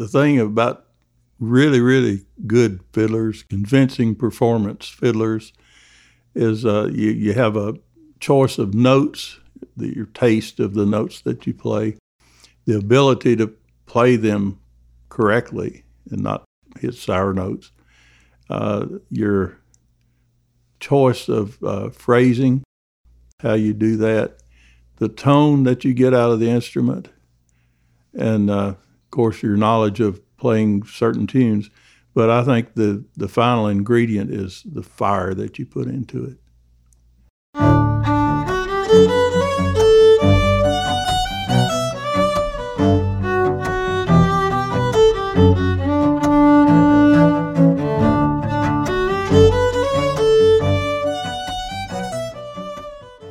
the thing about really, really good fiddlers, convincing performance fiddlers, is uh, you, you have a choice of notes, the, your taste of the notes that you play, the ability to play them correctly and not hit sour notes, uh, your choice of uh, phrasing, how you do that, the tone that you get out of the instrument, and uh, course your knowledge of playing certain tunes. But I think the, the final ingredient is the fire that you put into it.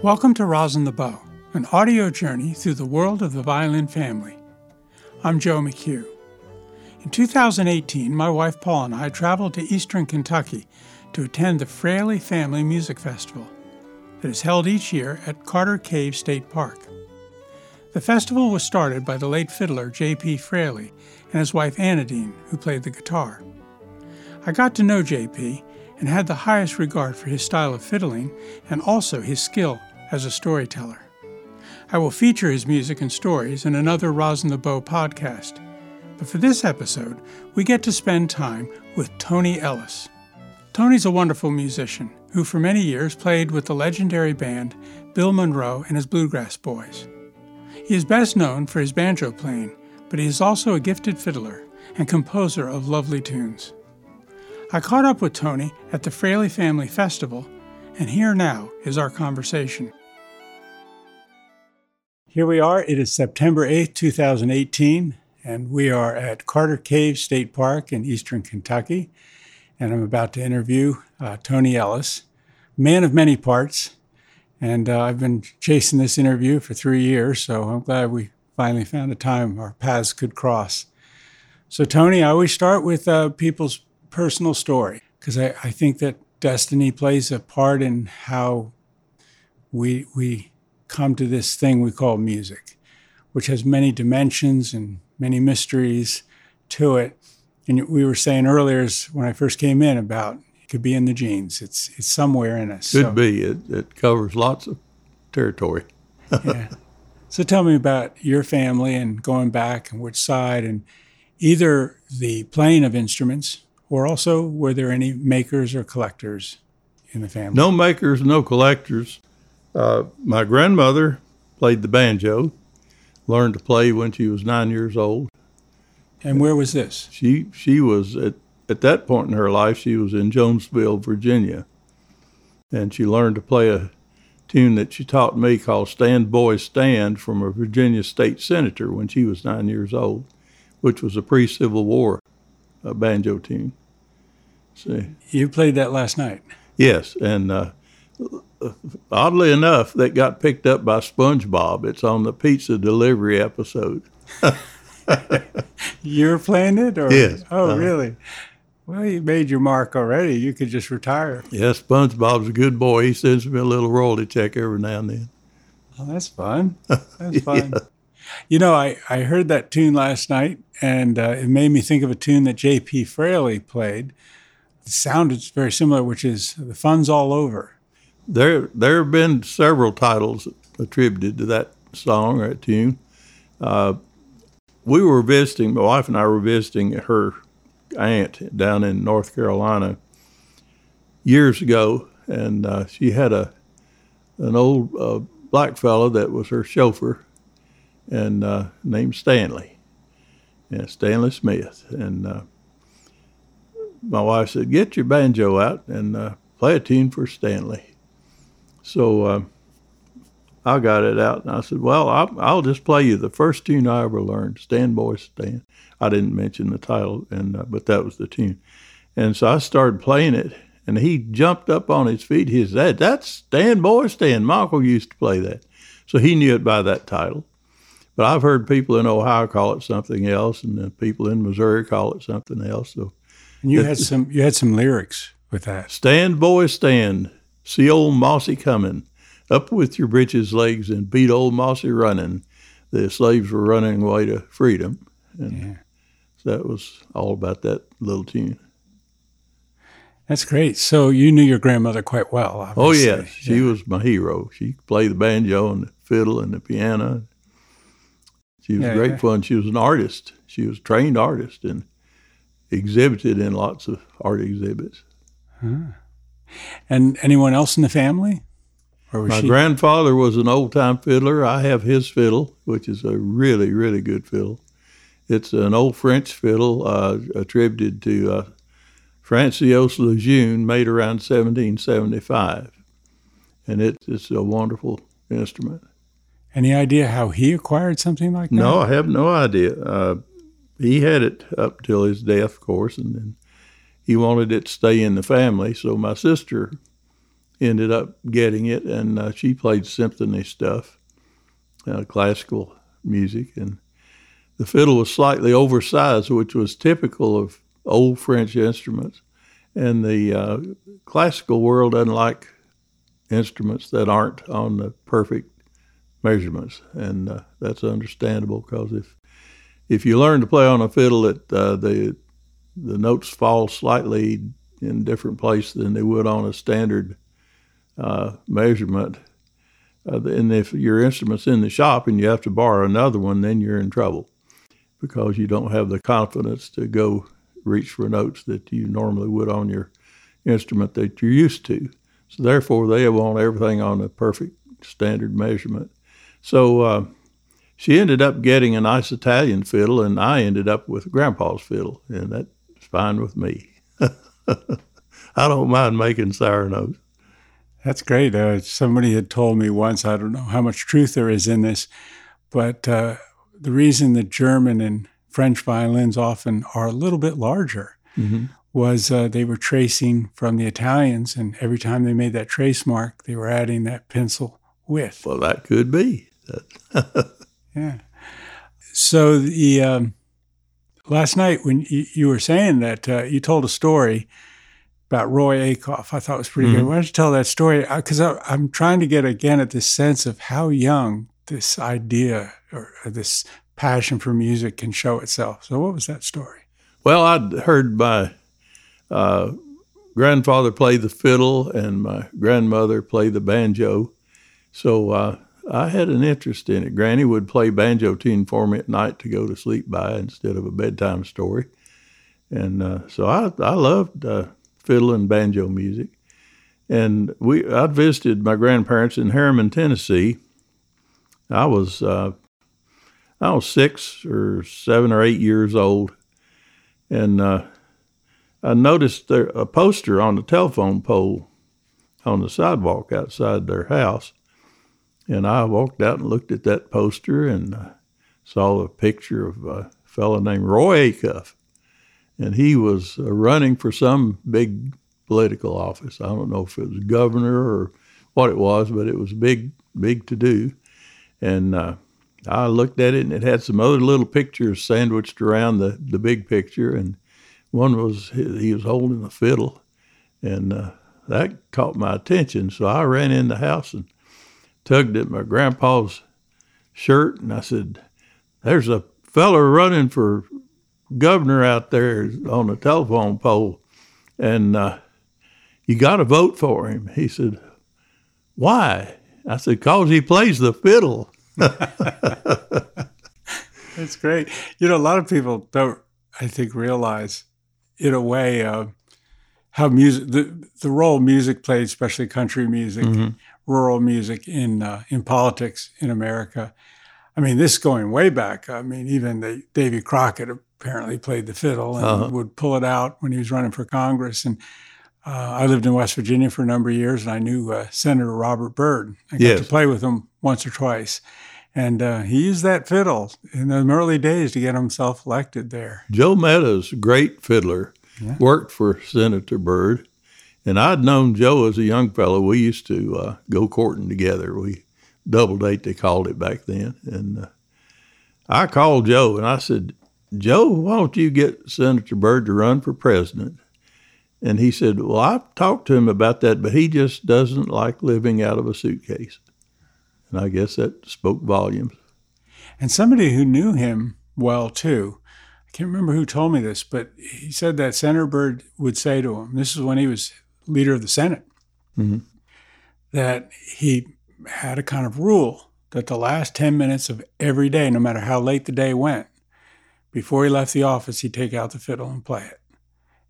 Welcome to Rosin the Bow, an audio journey through the world of the violin family. I'm Joe McHugh. In 2018, my wife Paul and I traveled to eastern Kentucky to attend the Fraley Family Music Festival that is held each year at Carter Cave State Park. The festival was started by the late fiddler J.P. Fraley and his wife Annadeene, who played the guitar. I got to know J.P. and had the highest regard for his style of fiddling and also his skill as a storyteller. I will feature his music and stories in another Rosin the Bow podcast. But for this episode, we get to spend time with Tony Ellis. Tony's a wonderful musician who, for many years, played with the legendary band Bill Monroe and his Bluegrass Boys. He is best known for his banjo playing, but he is also a gifted fiddler and composer of lovely tunes. I caught up with Tony at the Fraley Family Festival, and here now is our conversation. Here we are. It is September 8th, 2018, and we are at Carter Cave State Park in eastern Kentucky. And I'm about to interview uh, Tony Ellis, man of many parts. And uh, I've been chasing this interview for three years, so I'm glad we finally found a time our paths could cross. So, Tony, I always start with uh, people's personal story because I, I think that destiny plays a part in how we, we come to this thing we call music, which has many dimensions and many mysteries to it. And we were saying earlier when I first came in about it could be in the genes. It's it's somewhere in us. Could so, be. It, it covers lots of territory. yeah. So tell me about your family and going back and which side and either the playing of instruments or also were there any makers or collectors in the family? No makers, no collectors. Uh, my grandmother played the banjo, learned to play when she was nine years old. And where was this? She she was at at that point in her life. She was in Jonesville, Virginia, and she learned to play a tune that she taught me called "Stand Boy Stand" from a Virginia state senator when she was nine years old, which was a pre-Civil War uh, banjo tune. See, you played that last night. Yes, and uh, oddly enough, that got picked up by SpongeBob. It's on the pizza delivery episode. You're playing it, or yes? Oh, uh, really? Well, you made your mark already. You could just retire. Yes, SpongeBob's a good boy. He sends me a little royalty check every now and then. Oh, that's fun. That's fun. yeah. You know, I, I heard that tune last night, and uh, it made me think of a tune that J.P. Fraley played. It sounded very similar, which is "The Fun's All Over." There there have been several titles attributed to that song or that tune. Uh, we were visiting, my wife and I were visiting her aunt down in North Carolina years ago, and uh, she had a an old uh, black fellow that was her chauffeur, and uh, named Stanley, and Stanley Smith, and uh, my wife said, "Get your banjo out and uh, play a tune for Stanley." So uh, I got it out and I said, Well, I'll, I'll, just play you the first tune I ever learned, Stand Boy Stand. I didn't mention the title, and uh, but that was the tune. And so I started playing it, and he jumped up on his feet. He said, That's Stand Boy Stand. Michael used to play that. So he knew it by that title. But I've heard people in Ohio call it something else, and people in Missouri call it something else. So and you had some you had some lyrics with that. Stand, boy, stand. See old Mossy coming. Up with your breeches legs and beat old Mossy running. The slaves were running away to freedom. And yeah. So that was all about that little tune. That's great. So you knew your grandmother quite well. Oh, obviously. Oh yes, she was my hero. She played the banjo and the fiddle and the piano. She was yeah, great yeah. fun. She was an artist. She was a trained artist and exhibited in lots of art exhibits. Huh. And anyone else in the family? My she? grandfather was an old time fiddler. I have his fiddle, which is a really, really good fiddle. It's an old French fiddle uh, attributed to uh, Francois Lejeune, made around 1775. And it, it's a wonderful instrument. Any idea how he acquired something like that? No, I have no idea. Uh, he had it up till his death, of course, and then he wanted it to stay in the family. So my sister ended up getting it, and uh, she played symphony stuff, uh, classical music, and the fiddle was slightly oversized, which was typical of old French instruments. And the uh, classical world doesn't like instruments that aren't on the perfect measurements, and uh, that's understandable because if if you learn to play on a fiddle, it uh, the the notes fall slightly in different place than they would on a standard uh, measurement. Uh, and if your instrument's in the shop and you have to borrow another one, then you're in trouble because you don't have the confidence to go reach for notes that you normally would on your instrument that you're used to. So therefore, they want everything on a perfect standard measurement. So uh, she ended up getting a nice Italian fiddle, and I ended up with Grandpa's fiddle, and that's fine with me. I don't mind making sour notes. That's great. Uh, somebody had told me once, I don't know how much truth there is in this, but uh, the reason that German and French violins often are a little bit larger mm-hmm. was uh, they were tracing from the Italians, and every time they made that trace mark, they were adding that pencil width. Well, that could be. yeah. So the um, last night when you, you, were saying that uh, you told a story about Roy Acuff, I thought it was pretty mm-hmm. good. Why don't you tell that story? Because I'm trying to get again at this sense of how young this idea or, or this passion for music can show itself. So, what was that story? Well, I'd heard my uh, grandfather play the fiddle and my grandmother play the banjo. So, uh, I had an interest in it. Granny would play banjo tune for me at night to go to sleep by instead of a bedtime story. And uh, so I, I loved uh, fiddle and banjo music. And we I visited my grandparents in Harriman, Tennessee, I was uh, I was six or seven or eight years old, and uh, I noticed there, a poster on the telephone pole on the sidewalk outside their house, and I walked out and looked at that poster and uh, saw a picture of a fellow named Roy Acuff, and he was uh, running for some big political office. I don't know if it was governor or what it was, but it was big, big to do. And uh, I looked at it, and it had some other little pictures sandwiched around the, the big picture. And one was he was holding a fiddle, and uh, that caught my attention. So I ran in the house and tugged at my grandpa's shirt, and I said, "There's a feller running for governor out there on a telephone pole, and uh, you got to vote for him." He said, "Why?" I said, "Cause he plays the fiddle." That's great. You know, a lot of people don't, I think, realize, in a way, uh, how music, the the role music played, especially country music, mm-hmm. Rural music in uh, in politics in America. I mean, this is going way back. I mean, even the, Davy Crockett apparently played the fiddle and uh-huh. would pull it out when he was running for Congress. And uh, I lived in West Virginia for a number of years, and I knew uh, Senator Robert Byrd. I got yes. to play with him once or twice. And uh, he used that fiddle in the early days to get himself elected there. Joe Meadows, great fiddler, yeah. worked for Senator Byrd. And I'd known Joe as a young fellow. We used to uh, go courting together. We double date, they called it back then. And uh, I called Joe and I said, Joe, why don't you get Senator Byrd to run for president? And he said, Well, I've talked to him about that, but he just doesn't like living out of a suitcase. And I guess that spoke volumes. And somebody who knew him well, too, I can't remember who told me this, but he said that Senator Byrd would say to him, this is when he was leader of the Senate, Mhm. that he had a kind of rule that the last 10 minutes of every day, no matter how late the day went, before he left the office, he'd take out the fiddle and play it.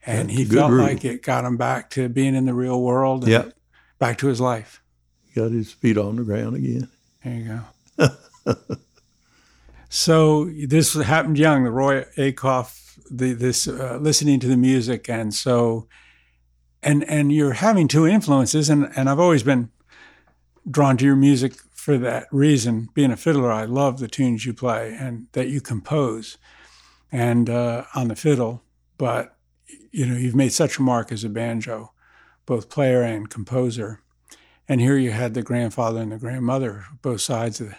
And That's he felt rule. like it got him back to being in the real world and Yeah. back to his life. Got his feet on the ground again. There you go. so this happened young, the Roy Acuff, the, this uh, listening to the music, and so, and and you're having two influences, and and I've always been drawn to your music for that reason. Being a fiddler, I love the tunes you play and that you compose, and uh, on the fiddle. But you know, you've made such a mark as a banjo, both player and composer. And here you had the grandfather and the grandmother, both sides of,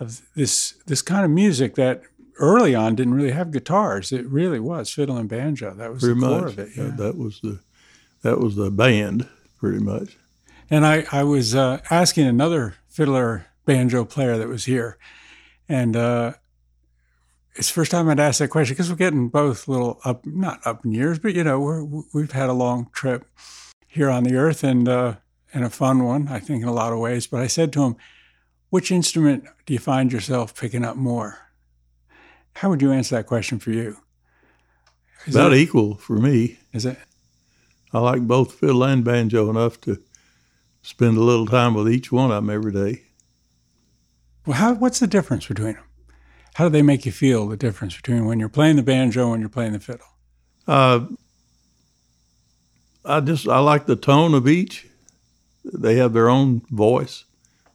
of this this kind of music that early on didn't really have guitars. It really was fiddle and banjo. That was Pretty the core much. of it. Yeah, Yeah. that was the that was the band, pretty much. And I, I was uh, asking another fiddler banjo player that was here, and uh, it's the first time I'd asked that question because we're getting both a little up, not up in years, but you know, we're, we've had a long trip here on the earth and uh, and a fun one, I think, in a lot of ways. But I said to him, "Which instrument do you find yourself picking up more?" How would you answer that question for you? Is About it, equal for me. is it? I like both fiddle and banjo enough to spend a little time with each one of them every day. Well, how, what's the difference between them? How do they make you feel? The difference between when you're playing the banjo and when you're playing the fiddle? Uh, I just I like the tone of each. They have their own voice.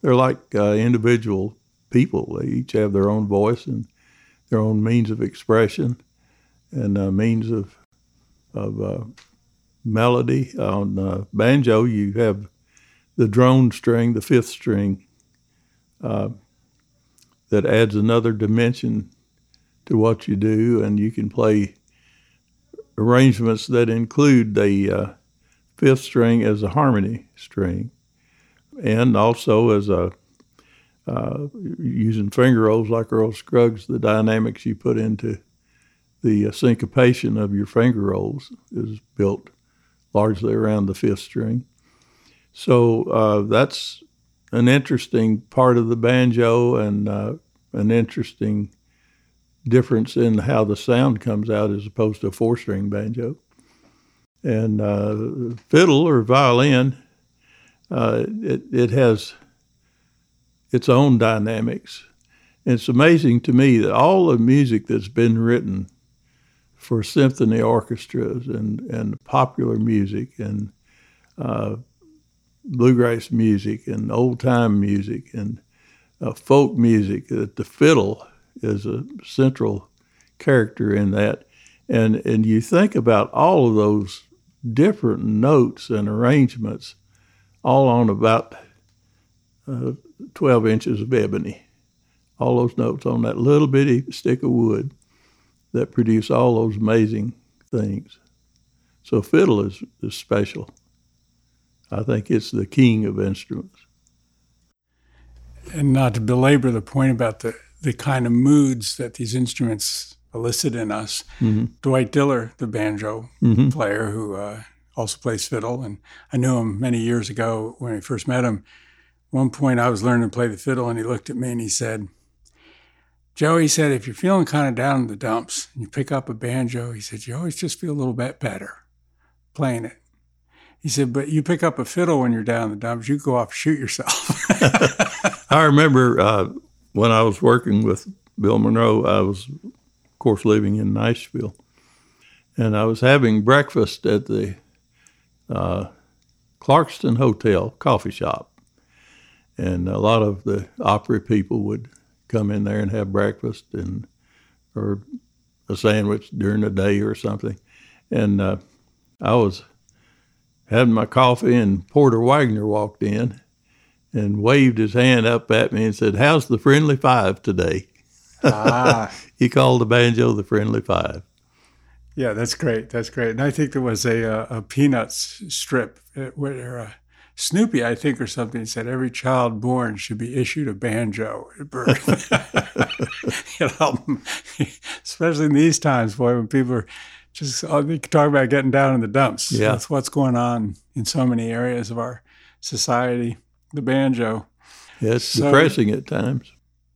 They're like uh, individual people. They each have their own voice and their own means of expression and uh, means of of uh, melody. On uh, banjo, you have the drone string, the fifth string, uh, that adds another dimension to what you do, and you can play arrangements that include the uh, fifth string as a harmony string, and also as a uh, using finger rolls like Earl Scruggs. The dynamics you put into the uh, syncopation of your finger rolls is built largely around the fifth string. So uh, that's an interesting part of the banjo and uh, an interesting difference in how the sound comes out as opposed to a four string banjo. And uh, fiddle or violin, uh, it, it has its own dynamics. And it's amazing to me that all the music that's been written for symphony orchestras and, and popular music and uh, bluegrass music and old time music and uh, folk music, that the fiddle is a central character in that. And, and you think about all of those different notes and arrangements all on about uh, 12 inches of ebony. All those notes on that little bitty stick of wood that produce all those amazing things. So fiddle is, is special. I think it's the king of instruments. And not to belabor the point about the, the kind of moods that these instruments elicit in us, Mhm. Dwight Diller, the banjo Mhm. player who uh, also plays fiddle, and I knew him many years ago when I first met him. One point I was learning to play the fiddle, and he looked at me and he said, Joe, he said, if you're feeling kind of down in the dumps and you pick up a banjo, he said, you always just feel a little bit better playing it. He said, but you pick up a fiddle when you're down in the dumps, you go off and shoot yourself. I remember uh, when I was working with Bill Monroe, I was, of course, living in Nashville. And I was having breakfast at the uh, Clarkston Hotel coffee shop. And a lot of the Opry people would come in there and have breakfast and or a sandwich during the day or something. And uh, I was having my coffee, and Porter Wagoner walked in and waved his hand up at me and said, How's the friendly five today? ah, He called the banjo the friendly five. yeah, that's great. That's great. And I think there was a, uh, a Peanuts strip where uh, Snoopy, I think, or something said every child born should be issued a banjo at birth. you know, especially in these times, boy, when people are just oh, talking about getting down in the dumps. Yeah. That's what's going on in so many areas of our society. The banjo. Yeah, it's So- depressing at times.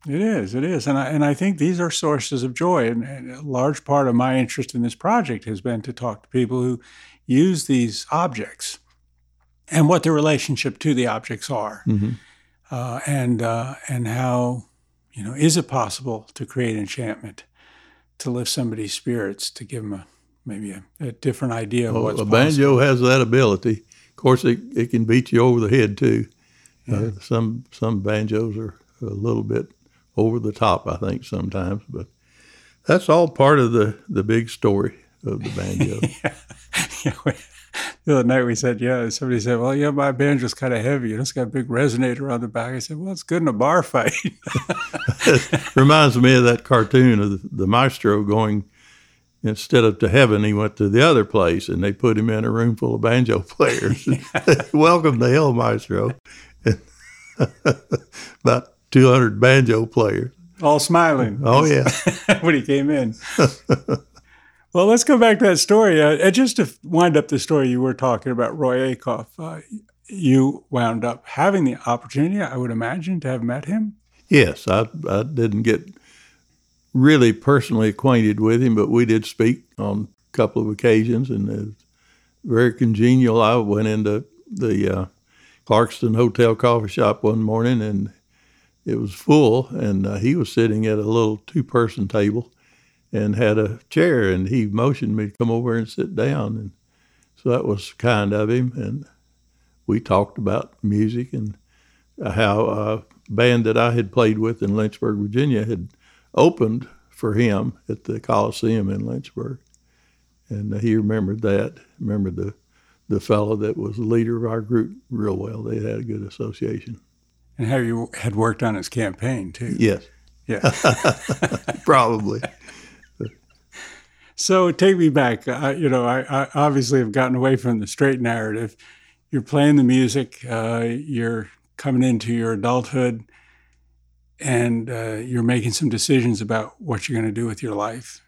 It is, it is, and I and I think these are sources of joy. And, and a large part of my interest in this project has been to talk to people who use these objects and what their relationship to the objects are, hmm uh, and uh, and how you know is it possible to create enchantment, to lift somebody's spirits, to give them a maybe a, a different idea of Well, what's a possible. banjo has that ability. Of course, it, it can beat you over the head too. Uh, some some banjos are a little bit over the top, I think, sometimes. But that's all part of the the big story of the banjo. Yeah, we- the other night we said, yeah, somebody said, well, yeah, my banjo's kind of heavy. It's got a big resonator on the back. I said, well, it's good in a bar fight. Reminds me of that cartoon of the, the maestro going instead of to heaven, he went to the other place, and they put him in a room full of banjo players. Welcome to hell, maestro. About two hundred banjo players. All smiling. Oh yeah. when he came in. Well, let's go back to that story. Uh, and just to wind up the story, you were talking about Roy Acuff. Uh, you wound up having the opportunity, I would imagine, to have met him. Yes, I, I didn't get really personally acquainted with him, but we did speak on a couple of occasions, and it was very congenial. I went into the uh, Clarkston Hotel coffee shop one morning, and it was full, and uh, he was sitting at a little two-person table and had a chair, and he motioned me to come over and sit down, and so that was kind of him, and we talked about music and how a band that I had played with in Lynchburg, Virginia, had opened for him at the Coliseum in Lynchburg, and he remembered that. Remembered the the fellow that was the leader of our group real well. They had a good association. And how you had worked on his campaign, too. Yes, Yeah. probably. So take me back. I, you know, I, I obviously have gotten away from the straight narrative. You're playing the music. Uh, you're coming into your adulthood, and uh, you're making some decisions about what you're going to do with your life.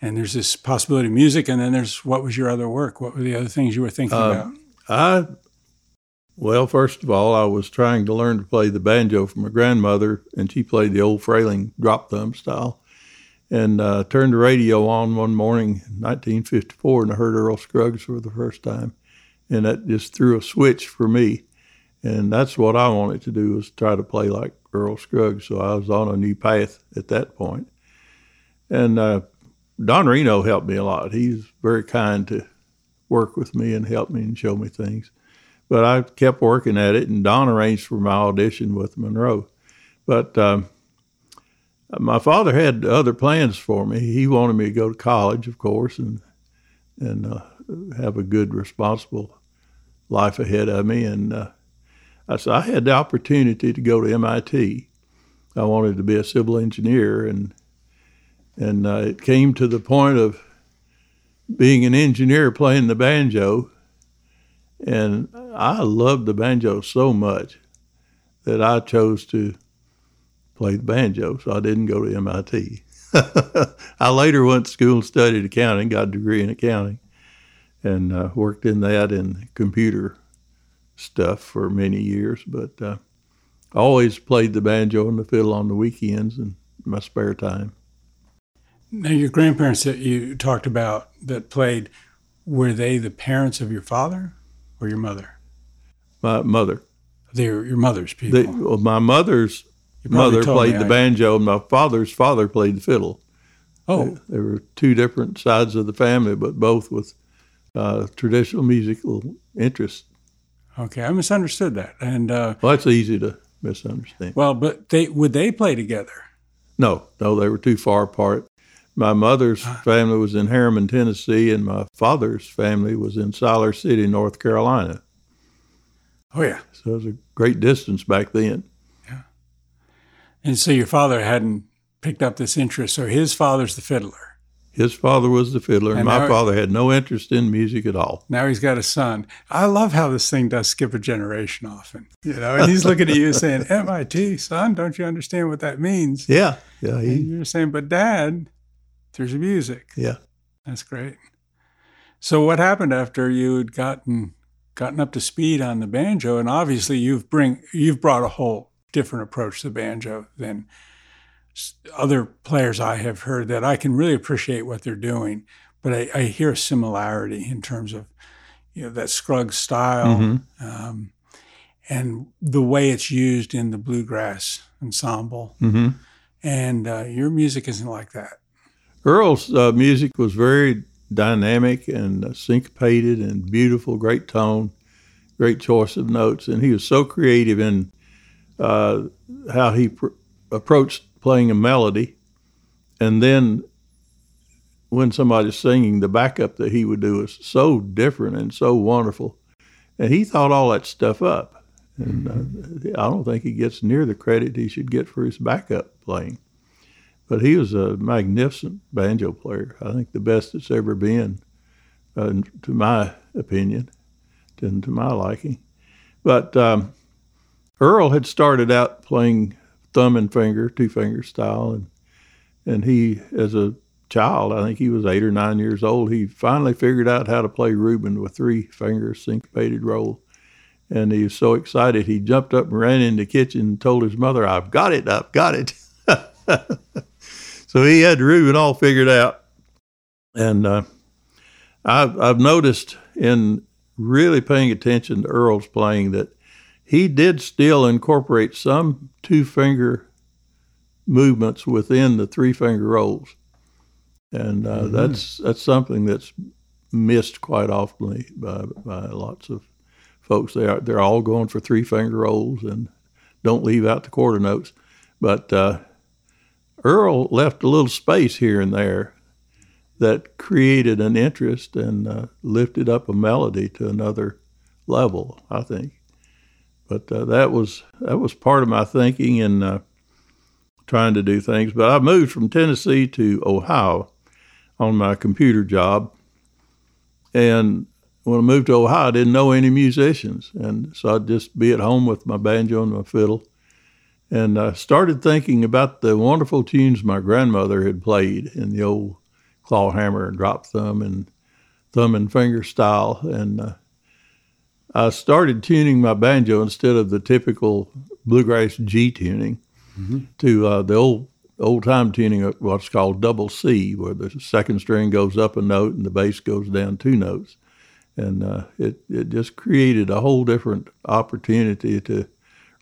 And there's this possibility of music, and then there's what was your other work? What were the other things you were thinking Uh, about? I, well, first of all, I was trying to learn to play the banjo from my grandmother, and she played the old frailing drop thumb style. And uh, turned the radio on one morning in 1954, and I heard Earl Scruggs for the first time, and that just threw a switch for me. And that's what I wanted to do was try to play like Earl Scruggs. So I was on a new path at that point. And uh, Don Reno helped me a lot. He's very kind to work with me and help me and show me things. But I kept working at it, and Don arranged for my audition with Monroe. But um, my father had other plans for me. He wanted me to go to college, of course, and and uh, have a good, responsible life ahead of me. And uh, I said I had the opportunity to go to MIT. I wanted to be a civil engineer, and and uh, it came to the point of being an engineer playing the banjo, and I loved the banjo so much that I chose to play the banjo. So I didn't go to MIT. I later went to school and studied accounting, got a degree in accounting, and uh, worked in that and computer stuff for many years. But uh, I always played the banjo and the fiddle on the weekends and my spare time. Now, your grandparents that you talked about that played, were they the parents of your father or your mother? My mother. They were your mother's people. They, well, my mother's mother played me, the I- banjo, and my father's father played the fiddle. oh, There were two different sides of the family, but both with uh, traditional musical interests. okay. I misunderstood that. And uh, Well, that's easy to misunderstand. well, but they would they play together? No, no, they were too far apart. My mother's family was in Harriman, Tennessee, and my father's family was in Siler City, North Carolina. Oh yeah. So it was a great distance back then. And so your father hadn't picked up this interest. So his father's the fiddler. His father was the fiddler, and, And my father had no interest in music at all. Now he's got a son. I love how this thing does skip a generation often. You know, and he's looking at you saying, MIT, son, don't you understand what that means? Yeah, yeah, And you're saying, but dad, there's music. yeah. That's great. So what happened after you had gotten gotten up to speed on the banjo? And obviously you've bring you've brought a whole different approach to banjo than other players I have heard that I can really appreciate what they're doing. But I, I hear a similarity in terms of you know that Scruggs style Mhm. um, and the way it's used in the bluegrass ensemble. hmm And uh, your music isn't like that. Earl's uh, music was very dynamic and uh, syncopated and beautiful, great tone, great choice of notes, and he was so creative in uh, how he pr- approached playing a melody, and then when somebody's singing, the backup that he would do is so different and so wonderful, and he thought all that stuff up, and uh, I don't think he gets near the credit he should get for his backup playing. But he was a magnificent banjo player. I think the best that's ever been, uh, to my opinion, and to my liking. But um, Earl had started out playing thumb and finger, two finger style, and and he, as a child, I think he was eight or nine years old. He finally figured out how to play Reuben with three finger syncopated roll, and he was so excited he jumped up and ran in the kitchen and told his mother, "I've got it! I've got it!" so he had Reuben all figured out, and uh, I've I've noticed in really paying attention to Earl's playing that he did still incorporate some two finger movements within the three finger rolls, and uh, that's that's something that's missed quite often by, by lots of folks. They are they're all going for three finger rolls and don't leave out the quarter notes, but uh, Earl left a little space here and there that created an interest and uh, lifted up a melody to another level. I think, but uh, that was that was part of my thinking and uh, trying to do things. But I moved from Tennessee to Ohio on my computer job, and when I moved to Ohio, I didn't know any musicians, and so I'd just be at home with my banjo and my fiddle and I started thinking about the wonderful tunes my grandmother had played in the old claw hammer and drop thumb and thumb and finger style. And uh, I started tuning my banjo instead of the typical bluegrass G tuning to uh, the old old time tuning of what's called double C, where the second string goes up a note and the bass goes down two notes. And uh, it, it just created a whole different opportunity to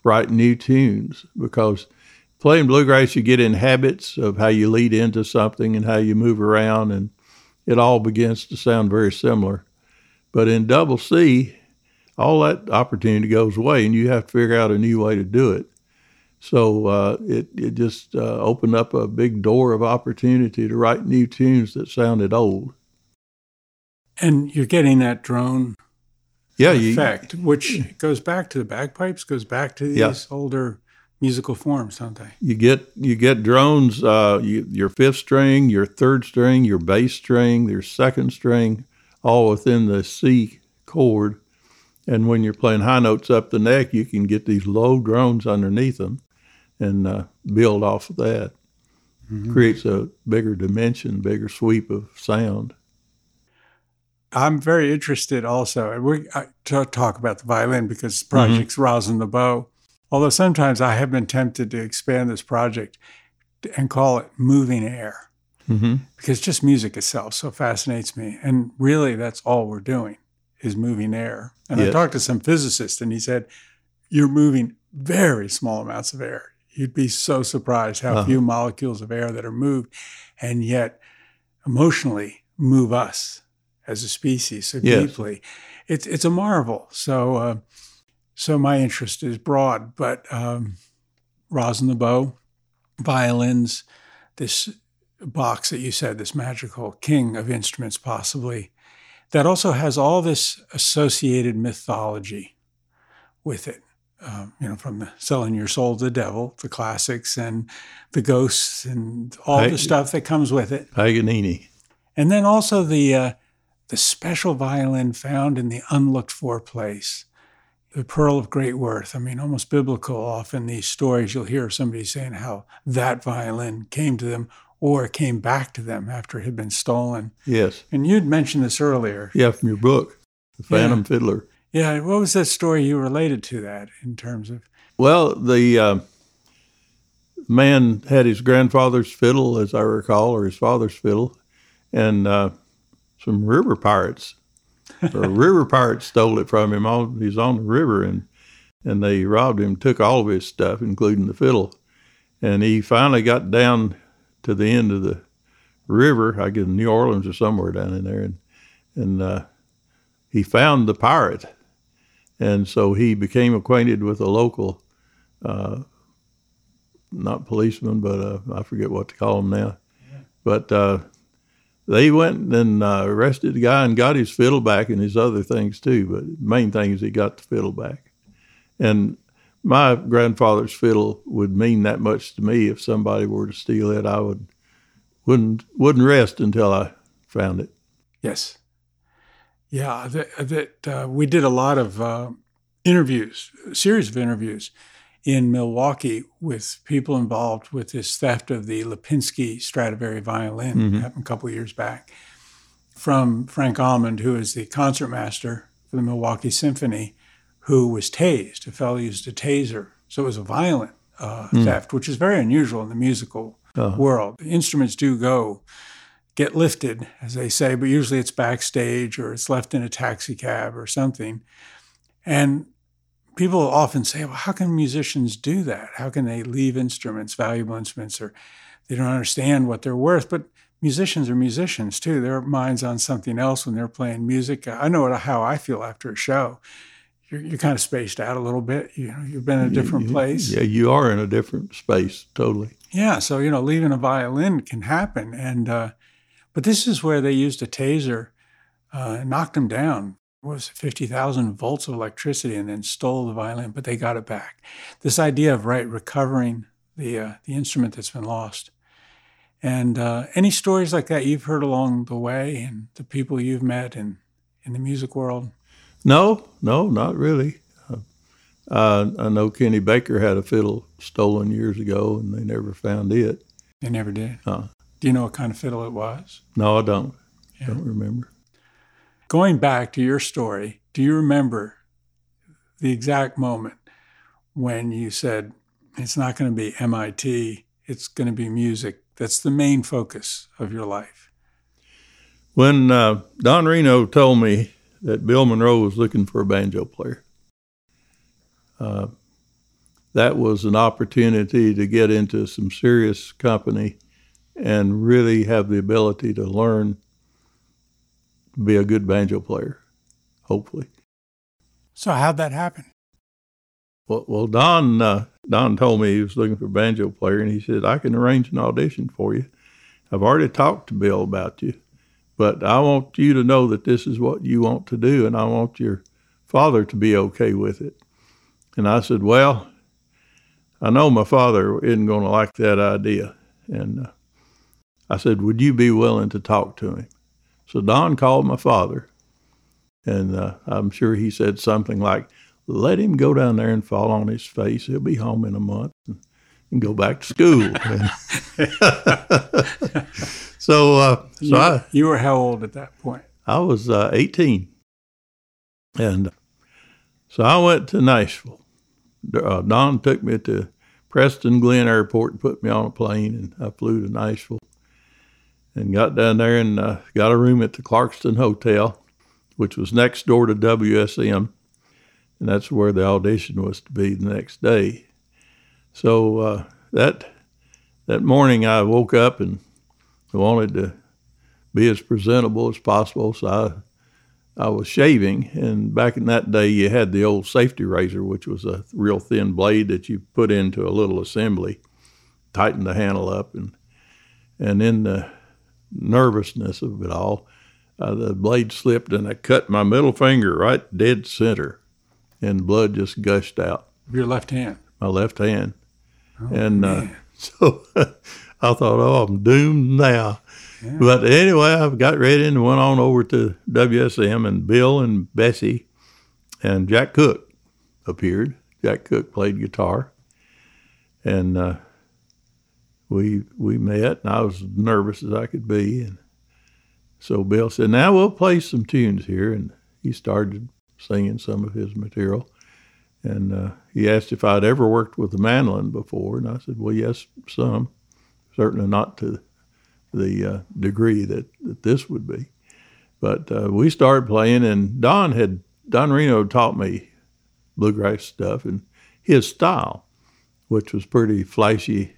write new tunes because playing bluegrass, you get in habits of how you lead into something and how you move around, and it all begins to sound very similar. But in double C, all that opportunity goes away, and you have to figure out a new way to do it. So uh, it it just uh, opened up a big door of opportunity to write new tunes that sounded old. And you're getting that drone Yeah, you, effect, which goes back to the bagpipes, goes back to these Yeah. older musical forms, don't they? you get you get drones. Uh, you, your fifth string, your third string, your bass string, your second string, all within the C chord. And when you're playing high notes up the neck, you can get these low drones underneath them, and uh, build off of that. Creates a bigger dimension, bigger sweep of sound. I'm very interested also, and we I, to talk about the violin because this project's rosin the bow. Although sometimes I have been tempted to expand this project and call it moving air hmm because just music itself so fascinates me. And really, that's all we're doing is moving air. And I talked to some physicist, and he said, "You're moving very small amounts of air. You'd be so surprised how Uh-huh. few molecules of air that are moved, and yet emotionally move us as a species so Yes. deeply. It's it's a marvel. So uh, so my interest is broad, but um, rosin the bow, violins, this box that you said, this magical king of instruments, possibly, that also has all this associated mythology with it. Um, you know, from the selling your soul to the devil, the classics, and the ghosts, and all I- the stuff that comes with it. Paganini. And then also the uh, the special violin found in the unlooked for place, the pearl of great worth. I mean, almost biblical. Often these stories you'll hear somebody saying how that violin came to them or came back to them after it had been stolen. Yes. And you'd mentioned this earlier. Yeah, from your book, The Phantom yeah. Fiddler. Yeah. What was that story you related to that in terms of? Well, the uh, man had his grandfather's fiddle, as I recall, or his father's fiddle, and uh, some river pirates or river pirates stole it from him. On, he's on the river, and and they robbed him, took all of his stuff, including the fiddle. And he finally got down to the end of the river, I guess New Orleans or somewhere down in there, and and uh, he found the pirate, and so he became acquainted with a local, uh, not policeman, but uh, I forget what to call him now, yeah. but uh, they went and uh, arrested the guy and got his fiddle back and his other things too. But the main thing is he got the fiddle back. And my grandfather's fiddle would mean that much to me. If somebody were to steal it, I would wouldn't wouldn't rest until I found it. Yes. Yeah, that, that uh, we did a lot of uh, interviews, a series of interviews in Milwaukee with people involved with this theft of the Lipinski Stradivari violin mm-hmm. happened a couple of years back. From Frank Almond, who is the concertmaster for the Milwaukee Symphony, who was tased. A fellow used a taser. So it was a violent uh, mm. theft, which is very unusual in the musical uh-huh. world. The instruments do go, get lifted, as they say, but usually it's backstage or it's left in a taxi cab or something. And people often say, well, how can musicians do that? How can they leave instruments, valuable instruments, or they don't understand what they're worth? But musicians are musicians too. Their mind's on something else when they're playing music. I know how I feel after a show. You're, you're kind of spaced out a little bit. You know, you've been in a different place. Yeah, you are in a different space, totally. Yeah, so you know, leaving a violin can happen, and uh, but this is where they used a taser, uh, knocked him down was 50,000 volts of electricity and then stole the violin, but they got it back. This idea of right recovering the uh, the instrument that's been lost. And uh, any stories like that you've heard along the way, and the people you've met in in the music world? No, no, not really. Uh, I know Kenny Baker had a fiddle stolen years ago, and they never found it. They never did. Do you know what kind of fiddle it was? No, I don't. Yeah. Don't remember going back to your story, do you remember the exact moment when you said, it's not going to be MIT, it's going to be music? That's the main focus of your life. When uh, Don Reno told me that Bill Monroe was looking for a banjo player, uh, that was an opportunity to get into some serious company and really have the ability to learn to be a good banjo player, hopefully. So how'd that happen? Well, well, Don uh, Don told me he was looking for a banjo player, and he said I can arrange an audition for you. I've already talked to Bill about you, but I want you to know that this is what you want to do, and I want your father to be okay with it. And I said, well, I know my father isn't going to like that idea, and uh, I said, would you be willing to talk to him? So Don called my father, and uh, I'm sure he said something like, "Let him go down there and fall on his face. He'll be home in a month and, and go back to school." so, uh, so you, I, you were how old at that point? I was uh, 18, and so I went to Nashville. Uh, Don took me to Preston Glenn Airport and put me on a plane, and I flew to Nashville and got down there and uh, got a room at the Clarkston Hotel, which was next door to WSM, and that's where the audition was to be the next day. So uh, that that morning, I woke up and wanted to be as presentable as possible, so I. I was shaving, and back in that day, you had the old safety razor, which was a real thin blade that you put into a little assembly, tighten the handle up, and and then the nervousness of it all, uh, the blade slipped and I cut my middle finger right dead center, and blood just gushed out. Your left hand. My left hand, oh, and uh, so I thought, oh, I'm doomed now. Yeah. But anyway, I got ready and went on over to WSM, and Bill and Bessie and Jack Cooke appeared. Jack Cooke played guitar, and uh, we we met, and I was as nervous as I could be. And so Bill said, "Now we'll play some tunes here," and he started singing some of his material. And uh, he asked if I'd ever worked with the mandolin before, and I said, "Well, yes, some. Certainly not to the uh, degree that, that this would be." But uh, we started playing, and Don had Don Reno taught me bluegrass stuff, and his style, which was pretty flashy,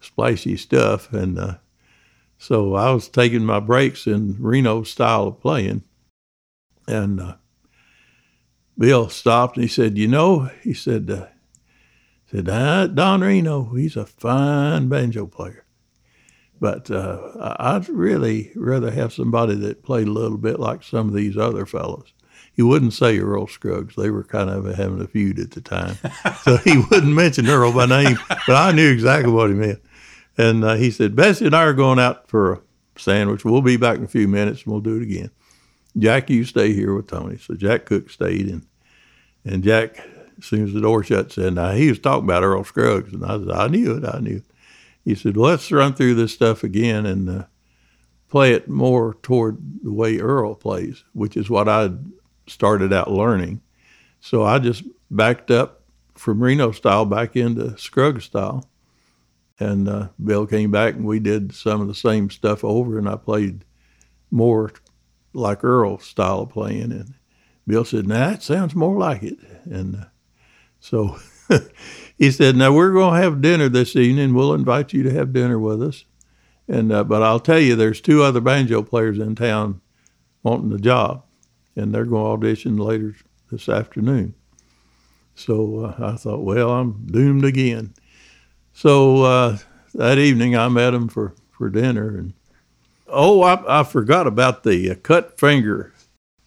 splashy stuff, and uh, so I was taking my breaks in Reno's style of playing, and uh, Bill stopped and he said, "You know," he said, uh, "said Don Reno, he's a fine banjo player, but uh, I'd really rather have somebody that played a little bit like some of these other fellows." He wouldn't say Earl Scruggs; they were kind of having a feud at the time, so he wouldn't mention Earl by name. But I knew exactly what he meant. And uh, he said, "Bessie and I are going out for a sandwich. We'll be back in a few minutes, and we'll do it again." Jack, you stay here with Tony. So Jack Cooke stayed, and and Jack, as soon as the door shut, said, "Now he was talking about Earl Scruggs," and I said, "I knew it, I knew." It. He said, "Let's run through this stuff again and uh, play it more toward the way Earl plays, which is what I started out learning." So I just backed up from Reno style back into Scruggs style, and uh, Bill came back and we did some of the same stuff over, and I played more like Earl style of playing. And Bill said, "Nah, that sounds more like it." And uh, so he said, "Now we're going to have dinner this evening. We'll invite you to have dinner with us." And uh, but I'll tell you, there's two other banjo players in town wanting the job, and they're going to audition later this afternoon. So uh, I thought, well, I'm doomed again. So uh, that evening, I met him for for dinner, and Oh, I, I forgot about the uh, cut finger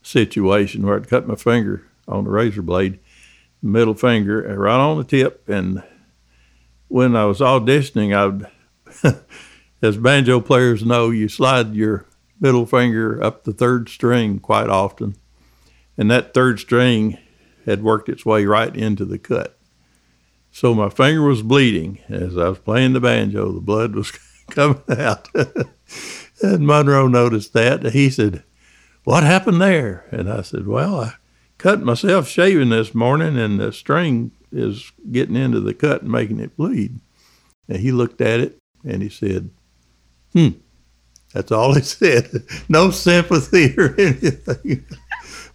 situation where I cut my finger on the razor blade, middle finger, uh, right on the tip. And when I was auditioning, I, as banjo players know, you slide your middle finger up the third string quite often, and that third string had worked its way right into the cut. So my finger was bleeding as I was playing the banjo. The blood was coming out. And Monroe noticed that. He said, What happened there? And I said, Well, I cut myself shaving this morning, and the string is getting into the cut and making it bleed. And he looked at it and he said, Hmm. That's all he said. no sympathy or anything.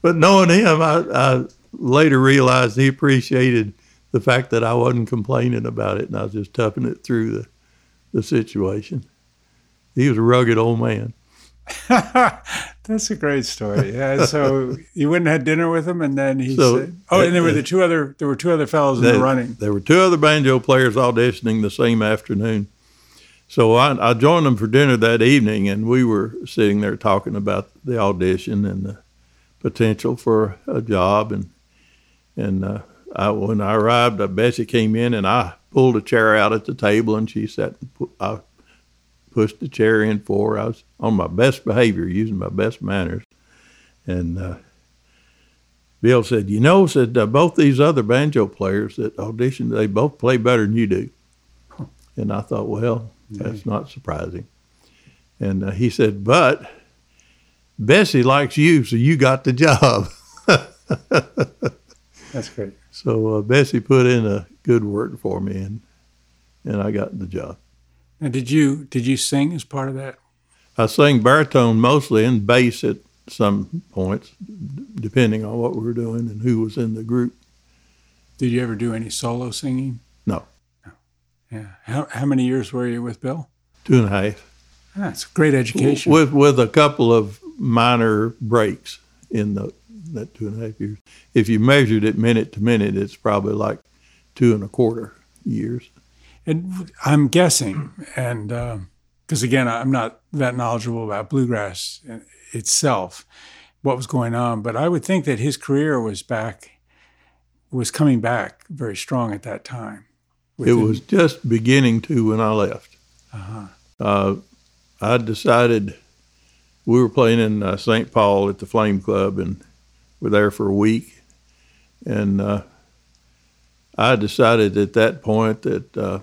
but knowing him, I, I later realized he appreciated the fact that I wasn't complaining about it and I was just toughing it through the, the situation he was a rugged old man. That's a great story. Yeah. So you went and had dinner with him, and then he so, said, "Oh, and there were the two other there were two other fellows in the running. There were two other banjo players auditioning the same afternoon. So I, I joined them for dinner that evening, and we were sitting there talking about the audition and the potential for a job. And and uh, I, when I arrived, uh, Bessie came in, and I pulled a chair out at the table, and she sat. I pushed the chair in for. I was on my best behavior, using my best manners. And uh, Bill said, You know, said uh, both these other banjo players that auditioned, they both play better than you do. And I thought, Well, that's not surprising. And uh, he said, But Bessie likes you, so you got the job. that's great. So uh, Bessie put in a good word for me, and, and I got the job. And did you did you sing as part of that? I sang baritone mostly and bass at some points, depending on what we were doing and who was in the group. Did you ever do any solo singing? No. No. Yeah. How how many years were you with Bill? Two and a half. That's great education. With with a couple of minor breaks in the that two and a half years. If you measured it minute to minute, it's probably like two and a quarter years. And I'm guessing, and because uh, again, I'm not that knowledgeable about bluegrass itself, what was going on, but I would think that his career was back, was coming back very strong at that time. It was just beginning to when I left. Uh, I decided we were playing in uh, St. Paul at the Flame Club, and we're there for a week. And uh, I decided at that point that uh,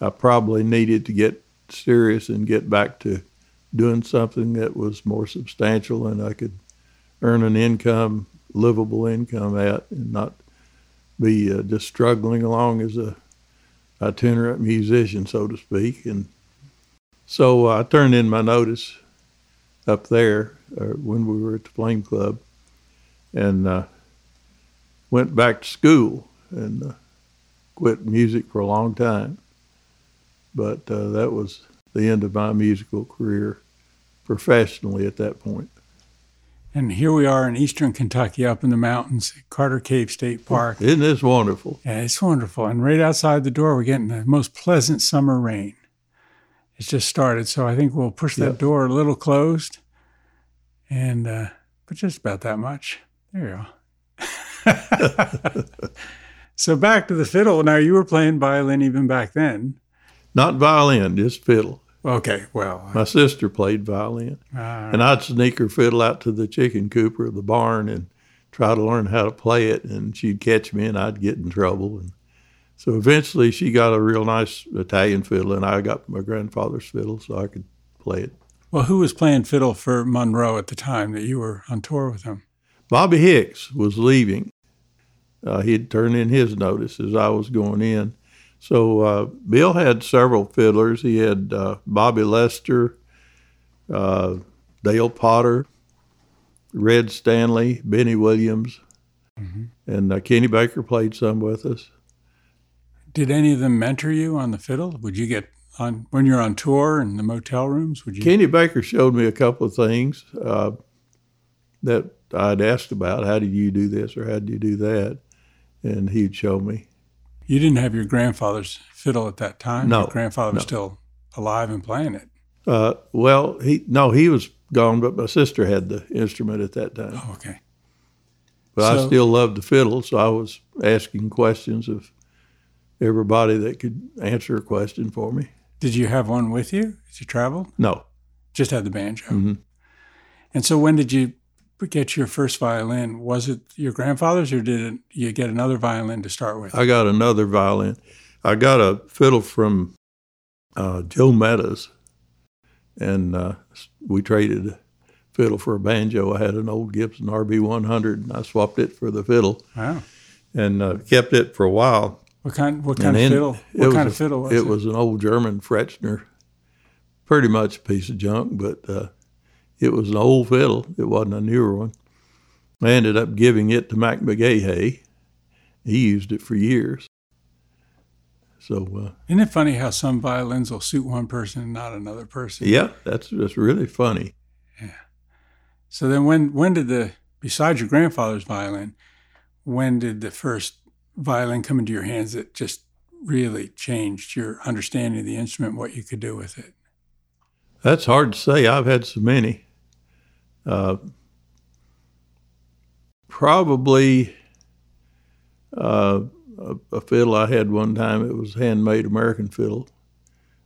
I probably needed to get serious and get back to doing something that was more substantial and I could earn an income, livable income at, and not be uh, just struggling along as a itinerant musician, so to speak. And so I turned in my notice up there uh, when we were at the Flame Club and uh, went back to school and uh, quit music for a long time. But uh, that was the end of my musical career professionally at that point. And here we are in eastern Kentucky, up in the mountains, at Carter Cave State Park. Isn't this wonderful? Yeah, it's wonderful. And right outside the door, we're getting the most pleasant summer rain. It's just started, so I think we'll push that Yep. door a little closed, and uh, but just about that much. There you go. so back to the fiddle. Now you were playing violin even back then. Not violin, just fiddle. Okay, well, My sister played violin, uh, and I'd sneak her fiddle out to the chicken coop or the barn and try to learn how to play it, and she'd catch me, and I'd get in trouble. And so eventually, she got a real nice Italian fiddle, and I got my grandfather's fiddle, so I could play it. well, who was playing fiddle for Monroe at the time that you were on tour with him? Bobby Hicks was leaving. Uh, he'd turned in his notice as I was going in. So uh, Bill had several fiddlers. He had uh, Bobby Lester, uh, Dale Potter, Red Stanley, Benny Williams, and uh, Kenny Baker played some with us. Did any of them mentor you on the fiddle? Would you get on when you're on tour in the motel rooms? Would you? Kenny Baker showed me a couple of things uh, that I'd asked about. How did you do this or how did you do that? And he'd show me. You didn't have your grandfather's fiddle at that time. No, your grandfather was no. still alive and playing it. Uh, well, he no, he was gone, but my sister had the instrument at that time. Oh, okay. But So- I still loved the fiddle, so I was asking questions of everybody that could answer a question for me. Did you have one with you as you traveled? No, Just had the banjo. Mhm. And so, when did you get your first violin? Was it your grandfather's, or did it, you get another violin to start with? I got another violin. I got a fiddle from uh, Joe Meadows, and uh, we traded a fiddle for a banjo. I had an old Gibson RB 100, and I swapped it for the fiddle wow. and uh, kept it for a while. What kind? What kind And of fiddle? What was kind a- of fiddle was it? it was an old German Frechner, pretty much a piece of junk, but uh, it was an old fiddle. It wasn't a newer one. I ended up giving it to Mac McGahey. He used it for years. So uh, Isn't it funny how some violins will suit one person and not another person? yeah, that's that's really funny. Yeah. So then, when when did the besides your grandfather's violin, when did the first violin come into your hands that just really changed your understanding of the instrument, what you could do with it? That's hard to say. I've had so many. Uh, probably uh, a, a fiddle I had one time. It was handmade American fiddle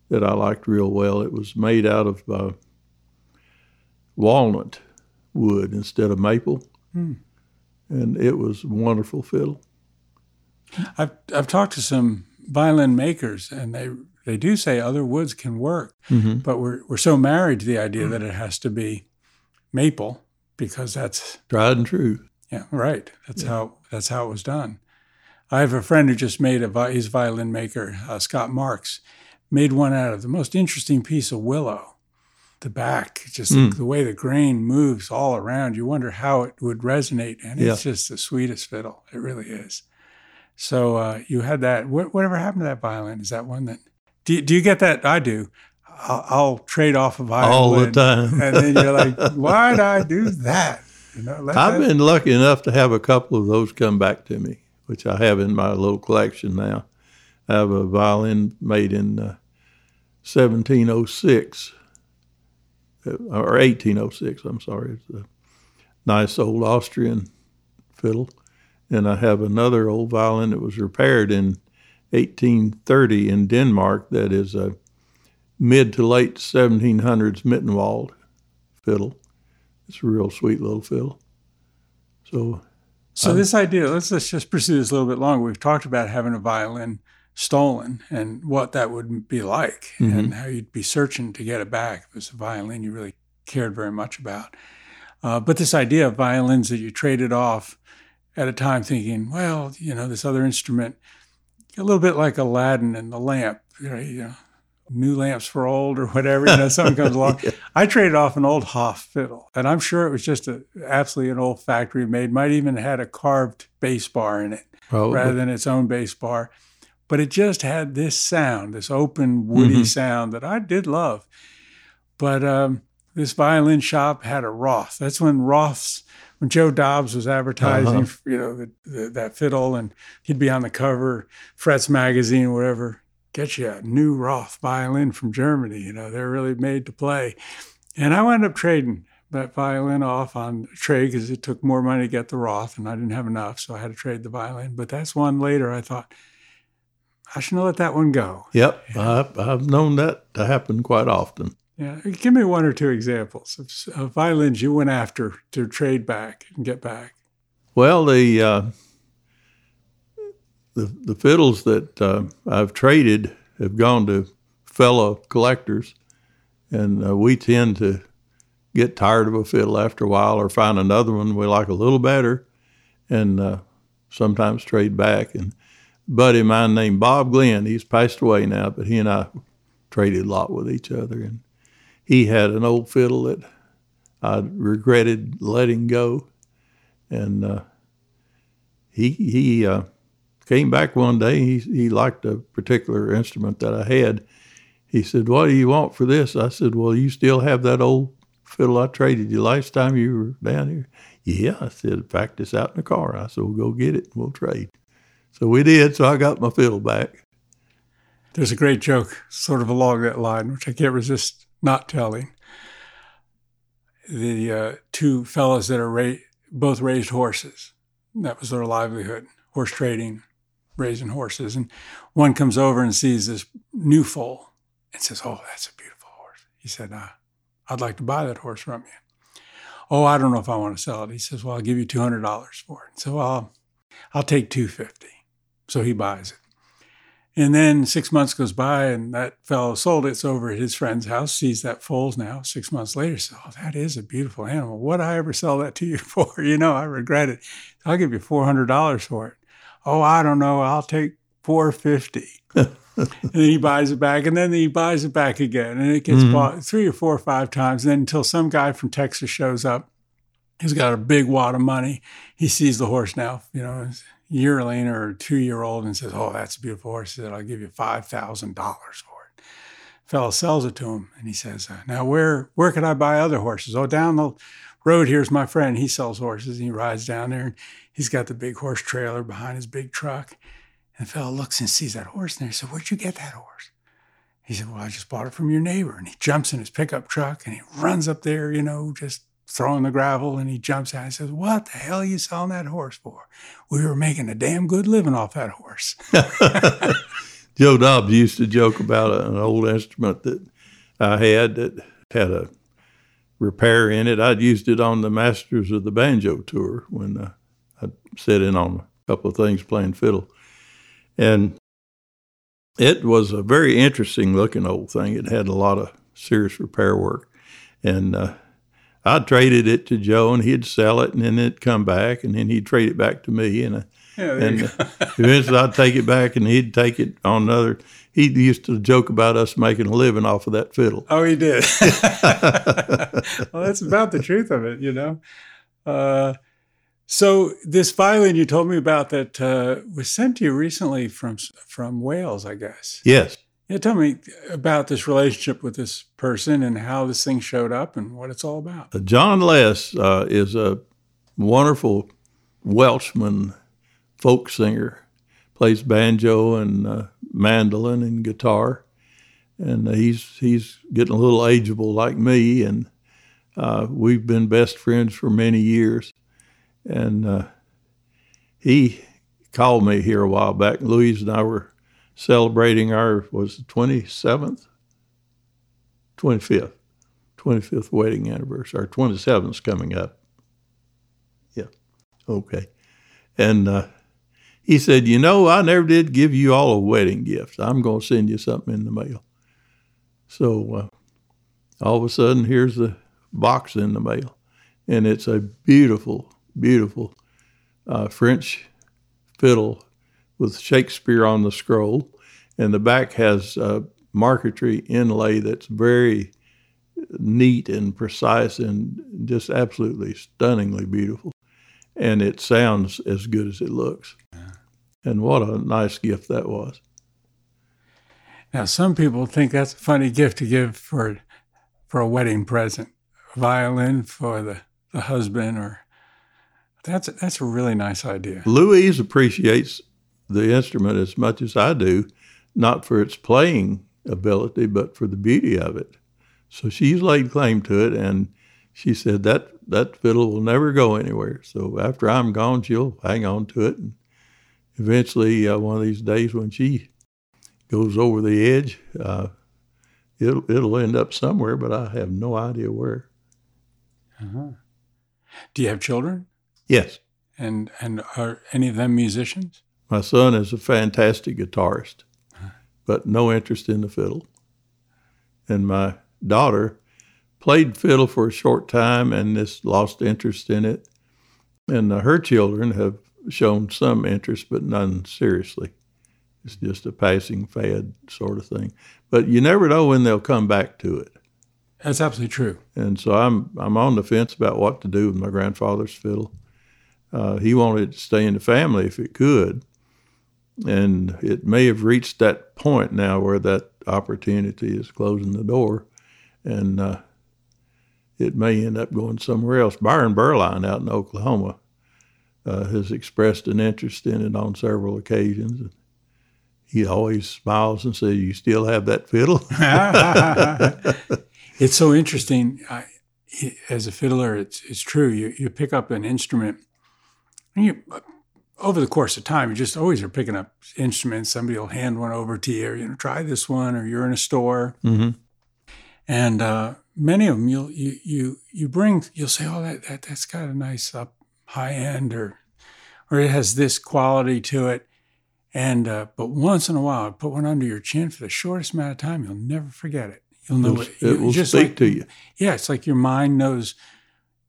that I liked real well. It was made out of uh, walnut wood instead of maple, Hmm. and it was a wonderful fiddle. I've I've talked to some violin makers, and they they do say other woods can work, Mm-hmm. but we're we're so married to the idea that it has to be maple because that's Tried and true. Yeah, right. That's how that's how it was done. I have a friend who just made a his violin maker, uh, Scott Marks, made one out of the most interesting piece of willow. The back, just Mm. the way the grain moves all around, you wonder how it would resonate, and it's just the sweetest fiddle. It really is. So uh, you had that. What, whatever happened to that violin? Is that one that? Do you, do you get that? I do. I'll, I'll trade off a violin All the time. and then you're like, why'd I do that? You know, I've that- been lucky enough to have a couple of those come back to me, which I have in my little collection now. I have a violin made in uh, 1706 uh, or 1806. I'm sorry. It's a nice old Austrian fiddle, and I have another old violin that was repaired in 1830 in Denmark. That is a mid to late 1700s Mittenwald fiddle. It's a real sweet little fiddle. So, so this idea, let's let's just pursue this a little bit longer. We've talked about having a violin stolen and what that would be like, Mhm. and how you'd be searching to get it back. If it was a violin you really cared very much about. Uh, but this idea of violins that you traded off at a time, thinking, well, you know, this other instrument, a little bit like Aladdin and the lamp, you know new lamps for old or whatever. You know, something comes along. I traded off an old Hopf fiddle, and I'm sure it was just a absolutely an old factory made. Might even had a carved bass bar in it probably. rather than its own bass bar. But it just had this sound, this open, woody Mhm. sound that I did love. But um, this violin shop had a Roth. That's when Roths, when Joe Dobbs was advertising, Uh-huh. you know, the, the, that fiddle, and he'd be on the cover, Frets magazine, whatever. Get you a new Roth violin from Germany. You know, they're really made to play. And I wound up trading that violin off on trade because it took more money to get the Roth, and I didn't have enough, so I had to trade the violin. But that's one later. I thought I shouldn't let that one go. Yep, I've, I've known that to happen quite often. Yeah, give me one or two examples of, of violins you went after to trade back and get back. Well, the uh, the the fiddles that uh, I've traded have gone to fellow collectors, and uh, we tend to get tired of a fiddle after a while, or find another one we like a little better, and uh, sometimes trade back. And buddy of mine named Bob Glenn, he's passed away now, but he and I traded a lot with each other, and he had an old fiddle that I regretted letting go, and uh, he he uh, came back one day. He he liked a particular instrument that I had. He said, "What do you want for this?" I said, "Well, you still have that old fiddle I traded you last time you were down here." Yeah, I said, "In fact, it's out in the car." I said, "We'll go get it. and We'll trade." So we did. So I got my fiddle back. There's a great joke sort of along that line, which I can't resist not telling. The uh, two fellows that are ra- both raised horses. That was their livelihood, horse trading, raising horses. And one comes over and sees this new foal and says, Oh, that's a beautiful horse. He said, uh, I'd like to buy that horse from you. Oh, I don't know if I want to sell it. He says, Well, I'll give you $200 for it. So I'll, I'll take 250 So he buys it. And then six months goes by, and that fellow sold it. It's over at his friend's house, sees that foals now. Six months later, says, Oh, that is a beautiful animal. What I ever sell that to you for? You know, I regret it. I'll give you $400 for it. Oh, I don't know. I'll take 450 And then he buys it back, and then he buys it back again. And it gets Mhm. bought three or four or five times. And then until some guy from Texas shows up, he's got a big wad of money. He sees the horse now, you know, yearling or two year old, and says, Oh, that's a beautiful horse. He said, I'll give you $5,000 for it. Fellow sells it to him, and he says, uh, Now, where, where can I buy other horses? Oh, down the road, here's my friend. He sells horses, and he rides down there, and he's got the big horse trailer behind his big truck. And the fellow looks and sees that horse and there. He said, Where'd you get that horse? He said, Well, I just bought it from your neighbor. And he jumps in his pickup truck and he runs up there, you know, just throwing the gravel. And he jumps out and says, What the hell are you selling that horse for? We were making a damn good living off that horse. Joe Dobbs used to joke about an old instrument that I had that had a repair in it. I'd used it on the Masters of the Banjo tour when uh, I'd sit in on a couple of things playing fiddle. And it was a very interesting looking old thing. It had a lot of serious repair work. And uh, I traded it to Joe, and he'd sell it, and then it'd come back, and then he'd trade it back to me. And uh, Yeah, and eventually I'd take it back and he'd take it on another. He used to joke about us making a living off of that fiddle. Oh, he did. well, that's about the truth of it, you know. Uh, so this violin you told me about that uh, was sent to you recently from from Wales, I guess. Yes. Yeah, tell me about this relationship with this person and how this thing showed up and what it's all about. Uh, John Less uh, is a wonderful Welshman folk singer, plays banjo and uh, mandolin and guitar, and uh, he's he's getting a little ageable like me, and uh, we've been best friends for many years, and uh, he called me here a while back. Louise and I were celebrating our was the twenty seventh 25th, 25th wedding anniversary. Our 27th is coming up. Yeah. Okay. And uh, he said, You know, I never did give you all a wedding gift. I'm going to send you something in the mail. So uh, all of a sudden, here's the box in the mail. And it's a beautiful, beautiful uh, French fiddle with Shakespeare on the scroll. And the back has uh, marquetry inlay that's very neat and precise and just absolutely stunningly beautiful. And it sounds as good as it looks. And what a nice gift that was. Now, some people think that's a funny gift to give for for a wedding present, a violin for the, the husband, or that's that's a really nice idea. Louise appreciates the instrument as much as I do, not for its playing ability, but for the beauty of it. So she's laid claim to it, and she said that that fiddle will never go anywhere. So after I'm gone, she'll hang on to it, and eventually, uh, one of these days when she goes over the edge, uh, it'll it'll end up somewhere, but I have no idea where. Uh-huh. Do you have children? Yes. And and are any of them musicians? My son is a fantastic guitarist, but no interest in the fiddle. And my daughter played fiddle for a short time and just lost interest in it. And uh, her children have shown some interest, but none seriously. It's just a passing fad sort of thing. But you never know when they'll come back to it. That's absolutely true. And so I'm I'm on the fence about what to do with my grandfather's fiddle. Uh, he wanted to stay in the family if it could, and it may have reached that point now where that opportunity is closing the door, and uh, it may end up going somewhere else. Byron Berline out in Oklahoma uh, has expressed an interest in it on several occasions. He always smiles and says, "You still have that fiddle." it's so interesting. I, as a fiddler, it's it's true. You you pick up an instrument, and you over the course of time, you just always are picking up instruments. Somebody will hand one over to you, or, you know, try this one, or you're in a store, mm-hmm. and uh, many of them you'll you you you bring you'll say, oh that that that's got a nice up high end, or or it has this quality to it, and uh, but once in a while, put one under your chin for the shortest amount of time, you'll never forget it. You'll know it. It will just speak like, to you. Yeah, it's like your mind knows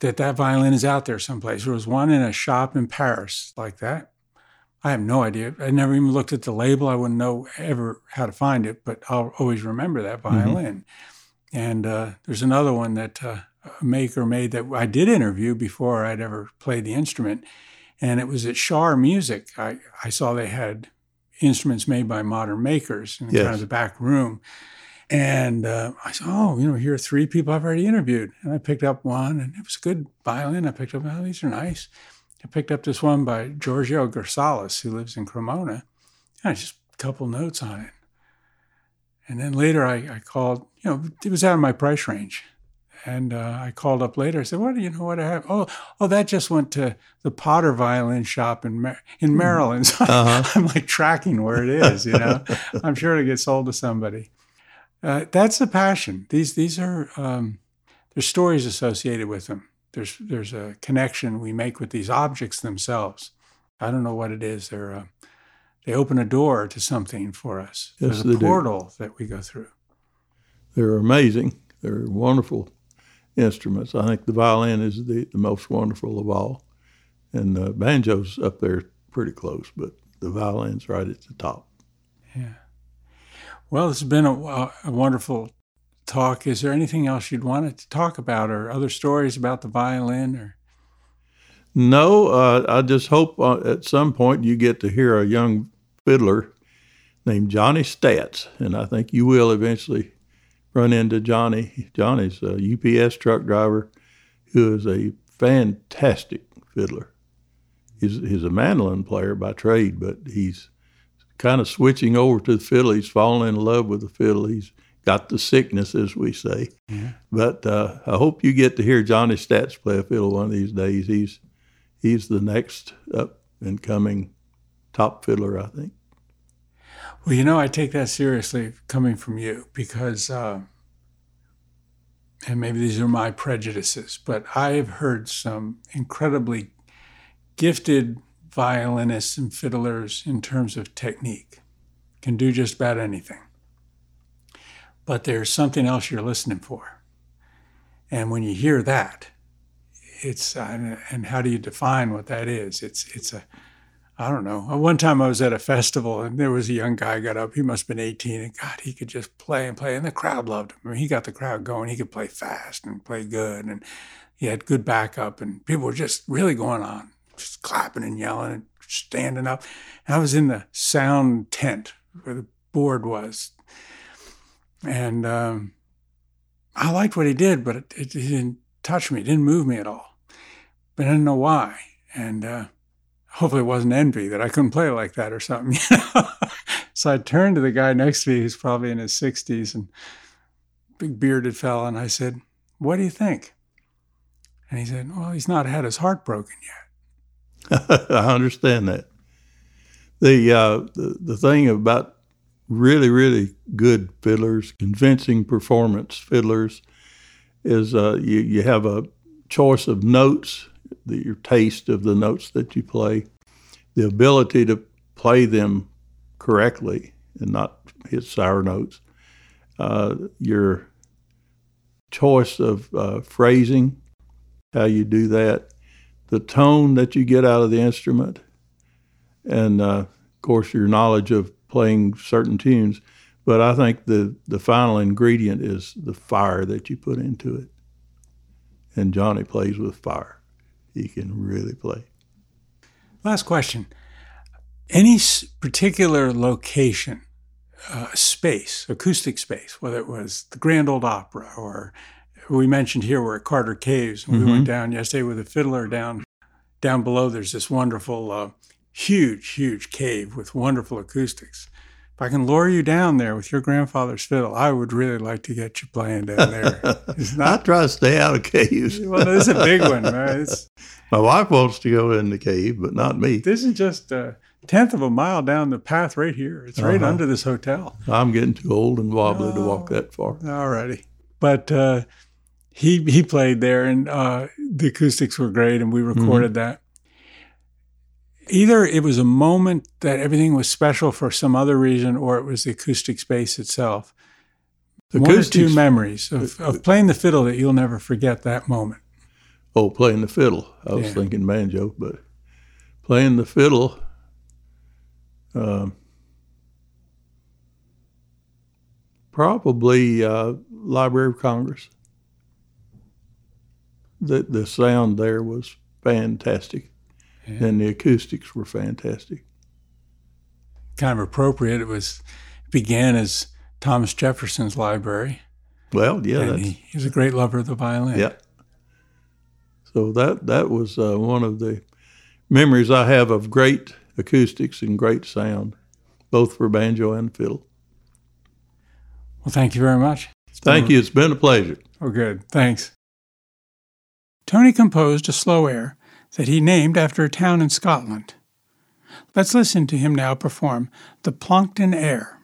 that that violin is out there someplace. There was one in a shop in Paris like that. I have no idea. I never even looked at the label. I wouldn't know ever how to find it, but I'll always remember that Mm-hmm. violin. And uh, there's another one that uh, a maker made that I did interview before I'd ever played the instrument. And it was at Shar Music. I, I saw they had instruments made by modern makers in Yes. kind of the back room. And uh, I said, oh, you know, here are three people I've already interviewed. And I picked up one, and it was a good violin. I picked up, oh, these are nice. I picked up this one by Giorgio Grisales, who lives in Cremona. And I just a couple notes on it. And then later I, I called, you know, it was out of my price range. And uh, I called up later. I said, "What do you know? What I have? Oh, oh, that just went to the Potter Violin Shop in Mar- in Maryland." So Uh-huh. I'm like tracking where it is. You know, I'm sure it'll get sold to somebody. Uh, that's the passion. These these are um, there's stories associated with them. There's there's a connection we make with these objects themselves. I don't know what it is. They're uh, they open a door to something for us. Yes, there's a do. portal that we go through. They're amazing. They're wonderful instruments. I think the violin is the, the most wonderful of all, and the banjo's up there pretty close, but the violin's right at the top. Yeah. Well, has been a, a wonderful talk. Is there anything else you'd want to talk about, or other stories about the violin, or No, uh, I just hope uh, at some point you get to hear a young fiddler named Johnny Staats, and I think you will eventually run into Johnny. Johnny's a UPS truck driver who is a fantastic fiddler. He's, he's a mandolin player by trade, but he's kind of switching over to the fiddle. He's fallen in love with the fiddle. He's got the sickness, as we say. Yeah. But uh, I hope you get to hear Johnny Staats play a fiddle one of these days. He's he's the next up and coming top fiddler, I think. Well, you know, I take that seriously coming from you because uh, and maybe these are my prejudices, but I've heard some incredibly gifted violinists and fiddlers in terms of technique, can do just about anything. But there's something else you're listening for. And when you hear that, it's uh, and how do you define what that is? It's it's a I don't know. One time I was at a festival and there was a young guy got up. He must have been 18 and God, he could just play and play. And the crowd loved him. I mean, he got the crowd going. He could play fast and play good. And he had good backup and people were just really going on, just clapping and yelling and standing up. And I was in the sound tent where the board was. And um, I liked what he did, but it, it, didn't touch me. It didn't move me at all. But I didn't know why. And, uh, hopefully it wasn't envy that I couldn't play like that or something. You know? so I turned to the guy next to me, who's probably in his 60s and big bearded fella, and I said, What do you think? And he said, Well, he's not had his heart broken yet. I understand that. The, uh, the the thing about really really good fiddlers, convincing performance fiddlers, is uh, you you have a choice of notes the, your taste of the notes that you play, the ability to play them correctly and not hit sour notes, uh, your choice of uh, phrasing, how you do that, the tone that you get out of the instrument, and uh, of course your knowledge of playing certain tunes. But I think the, the final ingredient is the fire that you put into it. And Johnny plays with fire he can really play. Last question. Any particular location, uh, space, acoustic space, whether it was the Grand Ole Opry or we mentioned here we're at Carter Caves. And mm-hmm. We went mm-hmm. down yesterday with a fiddler down down below. There's this wonderful, uh, huge, huge cave with wonderful acoustics. If I can lure you down there with your grandfather's fiddle, I would really like to get you playing down there. Not, I try to stay out of caves. well, this is a big one, man. It's, My wife wants to go in the cave, but not me. This is just a tenth of a mile down the path right here. It's right uh-huh. under this hotel. I'm getting too old and wobbly oh, to walk that far. All righty. But uh, he he played there, and uh, the acoustics were great, and we recorded mm-hmm. that either it was a moment that everything was special for some other reason, or it was the acoustic space itself. One or two memories of, of playing the fiddle that you'll never forget that moment. Oh, playing the fiddle. I was yeah. thinking banjo, but playing the fiddle. Um, probably uh, Library of Congress. The the sound there was fantastic yeah. and the acoustics were fantastic. Kind of appropriate. It was began as Thomas Jefferson's library. Well, yeah, he, he, was a great lover of the violin. Yeah. So that that was uh, one of the memories I have of great acoustics and great sound, both for banjo and fiddle. Well, thank you very much. It's thank been, you. It's been a pleasure. Oh, good. Thanks. Tony composed a slow air that he named after a town in Scotland. Let's listen to him now perform the Plockton Air.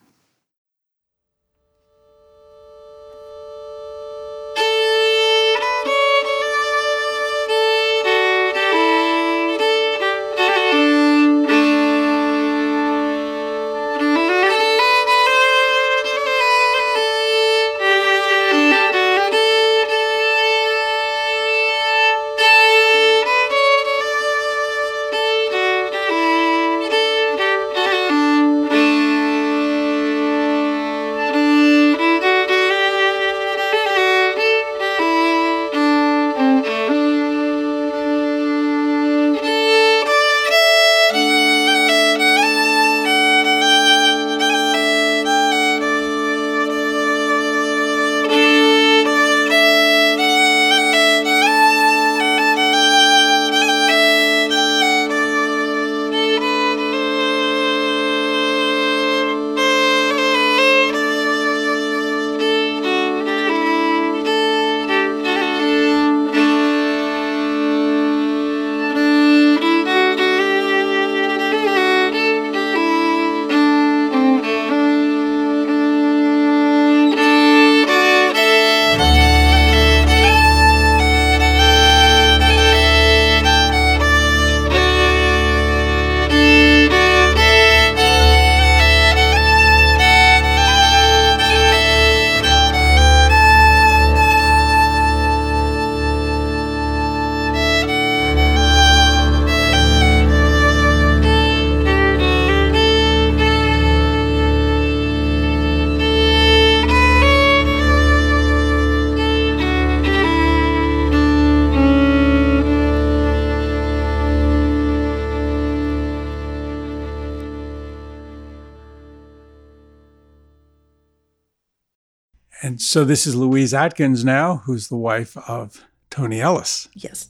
And so this is Louise Atkins now, who's the wife of Tony Ellis. Yes.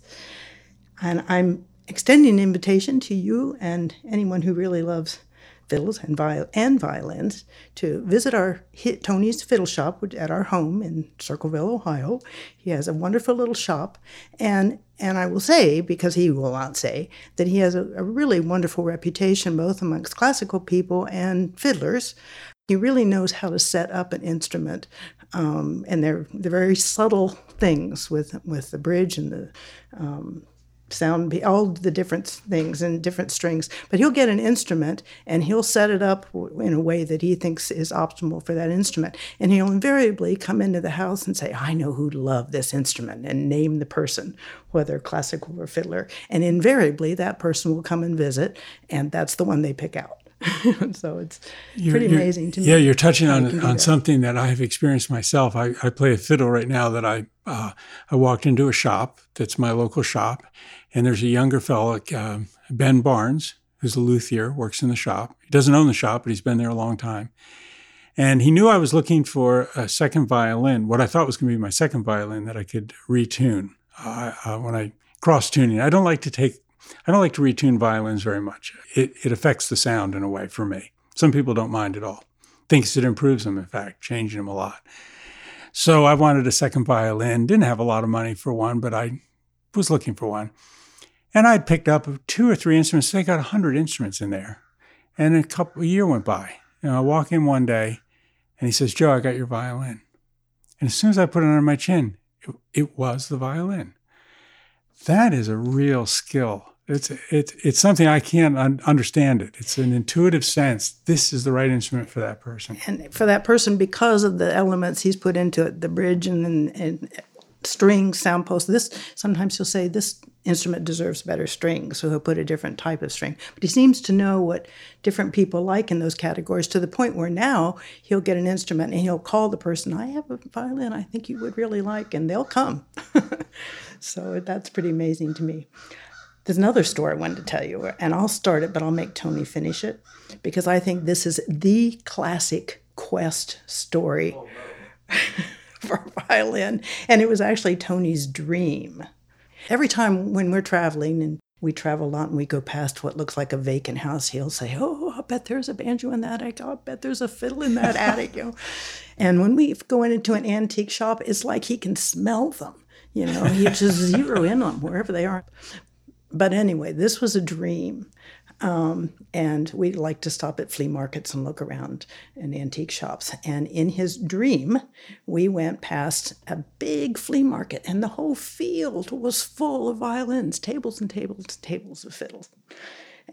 And I'm extending an invitation to you and anyone who really loves fiddles and, viol- and violins to visit our hit Tony's Fiddle Shop at our home in Circleville, Ohio. He has a wonderful little shop, and and I will say because he will not say that he has a, a really wonderful reputation both amongst classical people and fiddlers. He really knows how to set up an instrument, um, and they're they're very subtle things with with the bridge and the um, sound, all the different things and different strings. But he'll get an instrument and he'll set it up in a way that he thinks is optimal for that instrument. And he'll invariably come into the house and say, I know who'd love this instrument, and name the person, whether classical or fiddler. And invariably, that person will come and visit, and that's the one they pick out. so it's you're, pretty amazing to me. Yeah, you're touching on on that. something that I've experienced myself. I, I play a fiddle right now that I uh, I walked into a shop that's my local shop, and there's a younger fellow, uh, Ben Barnes, who's a luthier, works in the shop. He doesn't own the shop, but he's been there a long time. And he knew I was looking for a second violin, what I thought was going to be my second violin that I could retune uh, uh, when I cross tuning. I don't like to take, I don't like to retune violins very much. It, it affects the sound in a way for me. Some people don't mind at all. Thinks it improves them, in fact, changing them a lot. So I wanted a second violin. Didn't have a lot of money for one, but I was looking for one. And I'd picked up two or three instruments. They got 100 instruments in there. And a couple a year went by. And I walk in one day and he says, Joe, I got your violin. And as soon as I put it under my chin, it, it was the violin. That is a real skill. It's, it's, it's something I can't un- understand it. It's an intuitive sense. This is the right instrument for that person. And for that person, because of the elements he's put into it, the bridge and, and, and strings, sound posts. This sometimes he'll say this instrument deserves better strings, so he'll put a different type of string. But he seems to know what different people like in those categories to the point where now he'll get an instrument and he'll call the person, "I have a violin I think you would really like," and they'll come. so that's pretty amazing to me. There's another story I wanted to tell you, and I'll start it, but I'll make Tony finish it because I think this is the classic quest story. Oh, no. for violin. And it was actually Tony's dream. Every time when we're traveling and we travel a lot and we go past what looks like a vacant house, he'll say, Oh, I bet there's a banjo in that attic. I bet there's a fiddle in that attic. You know? And when we go into an antique shop, it's like he can smell them. You know, he just zero in on them wherever they are. But anyway, this was a dream. Um, and we like to stop at flea markets and look around in antique shops. And in his dream, we went past a big flea market, and the whole field was full of violins, tables and tables and tables of fiddles.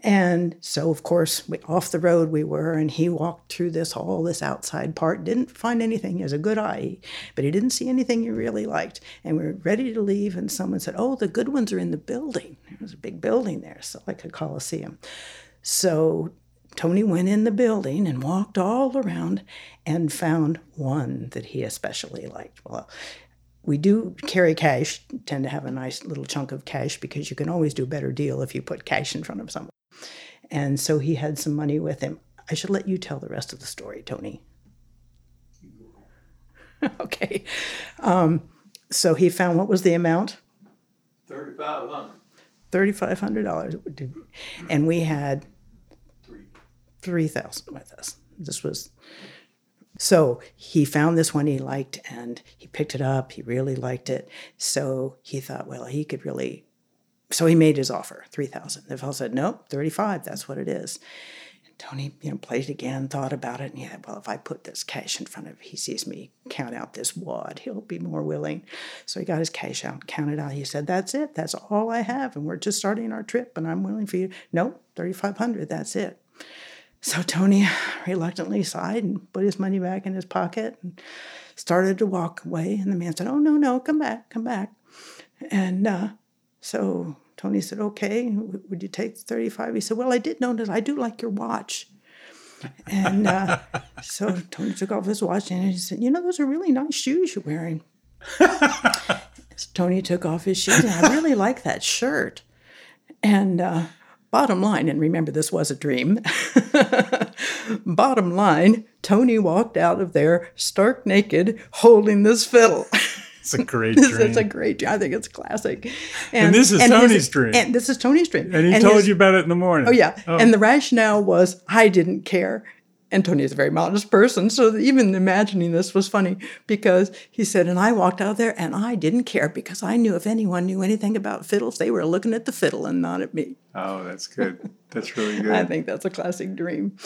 And so, of course, we, off the road we were, and he walked through this all this outside part. Didn't find anything. He has a good eye, but he didn't see anything he really liked. And we were ready to leave, and someone said, "Oh, the good ones are in the building." There was a big building there, so like a coliseum. So Tony went in the building and walked all around and found one that he especially liked. Well, we do carry cash, tend to have a nice little chunk of cash because you can always do a better deal if you put cash in front of someone. And so he had some money with him. I should let you tell the rest of the story, Tony. okay. Um, so he found what was the amount? Thirty-five hundred. Thirty-five hundred dollars, and we had three thousand with us. This was so he found this one he liked and he picked it up. He really liked it. So he thought, well, he could really so he made his offer, 3000 The fellow said, nope, 35 that's what it is. And Tony, you know, played it again, thought about it, and he said, well, if I put this cash in front of him, he sees me count out this wad, he'll be more willing. So he got his cash out, counted out. He said, that's it, that's all I have, and we're just starting our trip, and I'm willing for you. Nope, 3500 that's it. So Tony reluctantly sighed and put his money back in his pocket and started to walk away. And the man said, Oh, no, no, come back, come back. And uh, so Tony said, Okay, would you take 35? He said, Well, I did notice I do like your watch. And uh, so Tony took off his watch and he said, You know, those are really nice shoes you're wearing. so Tony took off his shoes and I really like that shirt. And uh, Bottom line, and remember this was a dream. Bottom line, Tony walked out of there stark naked, holding this fiddle. It's a great dream. it's a great dream. I think it's classic. And, this is Tony's his- dream. And this is Tony's dream. and he told his- you about it in the morning. Oh yeah. Oh. And the rationale was I didn't care. And Tony is a very modest person, so even imagining this was funny because he said, and I walked out there and I didn't care because I knew if anyone knew anything about fiddles, they were looking at the fiddle and not at me. oh, that's good. That's really good. I think that's a classic dream.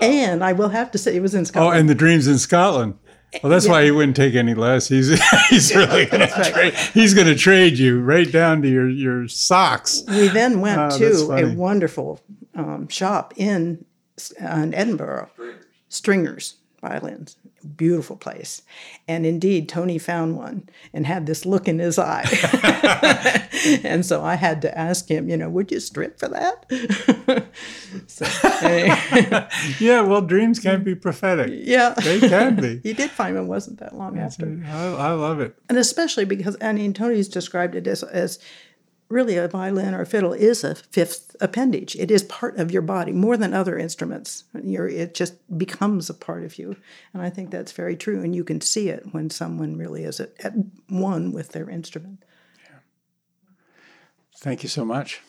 And I will have to say it was in oh, Scotland. Oh, and the dream's in Scotland. Well, that's why he wouldn't take any less. He's he's really gonna right. trade. He's gonna trade you right down to your your socks. we then went Oh, to a wonderful um, shop in, uh, in Edinburgh, Stringers violins. Beautiful place. And indeed, Tony found one and had this look in his eye. and so I had to ask him, you know, would you strip for that? so, Yeah, well, dreams can be prophetic. yeah. They can be. He did find one wasn't that long after. I, I love it. and especially because I mean Tony's described it as as really a violin or a fiddle is a fifth appendage. It is part of your body more than other instruments. You're, it just becomes a part of you, and I think that's very true. And you can see it when someone really is at, at one with their instrument. Thank you so much.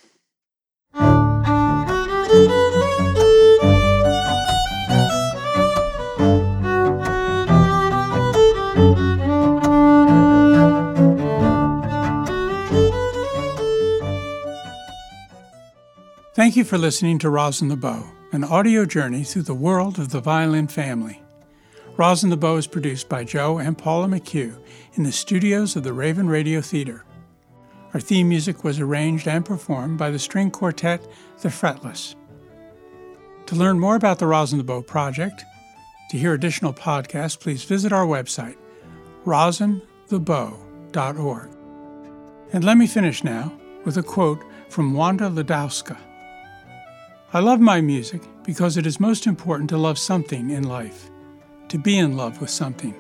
Thank you for listening to Rosin the Bow, an audio journey through the world of the violin family. Rosin the Bow is produced by Joe and Paula McHugh in the studios of the Raven Radio Theater. Our theme music was arranged and performed by the string quartet The Fretless. To learn more about the Rosin the Bow project, to hear additional podcasts, please visit our website, rosinthebow.org. And let me finish now with a quote from Wanda Landowska. I love my music because it is most important to love something in life, to be in love with something.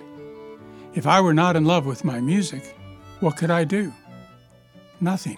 If I were not in love with my music, what could I do? Nothing.